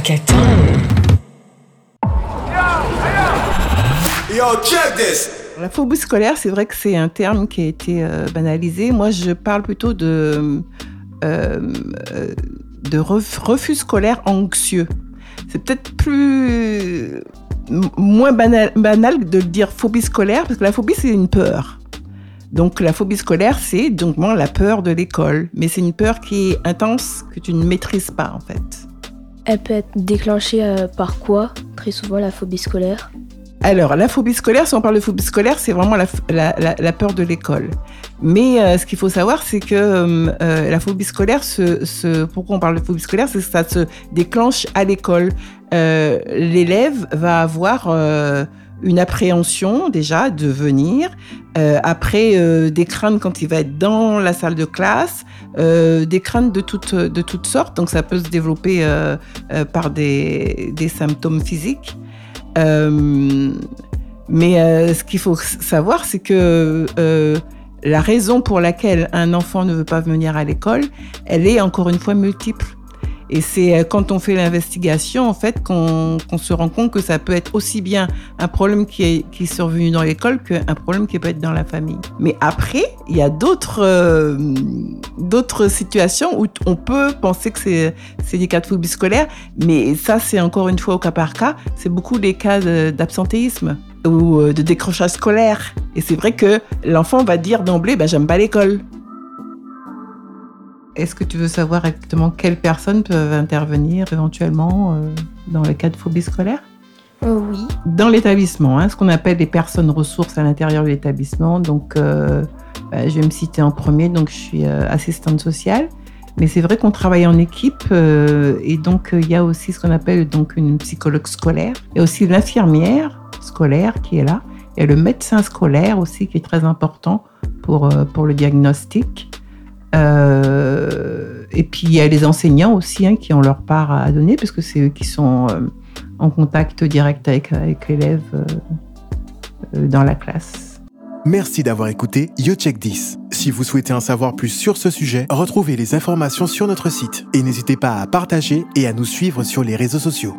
Hackathon. Yo, check this. La phobie scolaire, c'est vrai que c'est un terme qui a été euh, banalisé. Moi, je parle plutôt de, euh, euh, de ref- refus scolaire anxieux. C'est peut-être plus moins banal, banal de le dire phobie scolaire, parce que la phobie, c'est une peur. Donc la phobie scolaire, c'est donc la peur de l'école. Mais c'est une peur qui est intense, que tu ne maîtrises pas, en fait. Elle peut être déclenchée euh, par quoi? Très souvent la phobie scolaire. Alors, la phobie scolaire, si on parle de phobie scolaire, c'est vraiment la, la- la- peur de l'école. Mais euh, ce qu'il faut savoir, c'est que euh, euh, la phobie scolaire, se, se- pourquoi on parle de phobie scolaire, c'est que ça se déclenche à l'école. L'élève va avoir une appréhension déjà de venir, euh, après euh, des craintes quand il va être dans la salle de classe, euh, des craintes de toutes, de sortes, donc ça peut se développer par des, symptômes physiques. Mais ce qu'il faut savoir, c'est que la raison pour laquelle un enfant ne veut pas venir à l'école, elle est encore une fois multiple. Et c'est euh, quand on fait l'investigation, en fait, qu'on se rend compte que ça peut être aussi bien un problème qui est, qui est survenu dans l'école qu'un problème qui peut être dans la famille. Mais après, il y a d'autres euh, situations où on peut penser que c'est des cas de phobie scolaire, mais ça, c'est encore une fois au cas par cas. C'est beaucoup des cas d'absentéisme ou euh, de décrochage scolaire. Et c'est vrai que l'enfant va dire d'emblée, ben, j'aime pas l'école. Est-ce que tu veux savoir exactement quelles personnes peuvent intervenir éventuellement euh, dans le cas de phobie scolaire? Euh, oui. Dans l'établissement, hein, ce qu'on appelle les personnes ressources à l'intérieur de l'établissement. Donc, euh, bah, je vais me citer en premier. Donc, je suis assistante sociale. Mais c'est vrai qu'on travaille en équipe et donc il y a aussi ce qu'on appelle donc une psychologue scolaire. Il y a aussi l'infirmière scolaire qui est là. Il y a le médecin scolaire aussi qui est très important pour, pour le diagnostic. Euh, et puis il y a les enseignants aussi hein, qui ont leur part à donner parce que c'est eux qui sont euh, en contact direct avec, avec l'élève euh, dans la classe. Merci d'avoir écouté YoCheck 10. Si vous souhaitez en savoir plus sur ce sujet, retrouvez les informations sur notre site et n'hésitez pas à partager et à nous suivre sur les réseaux sociaux.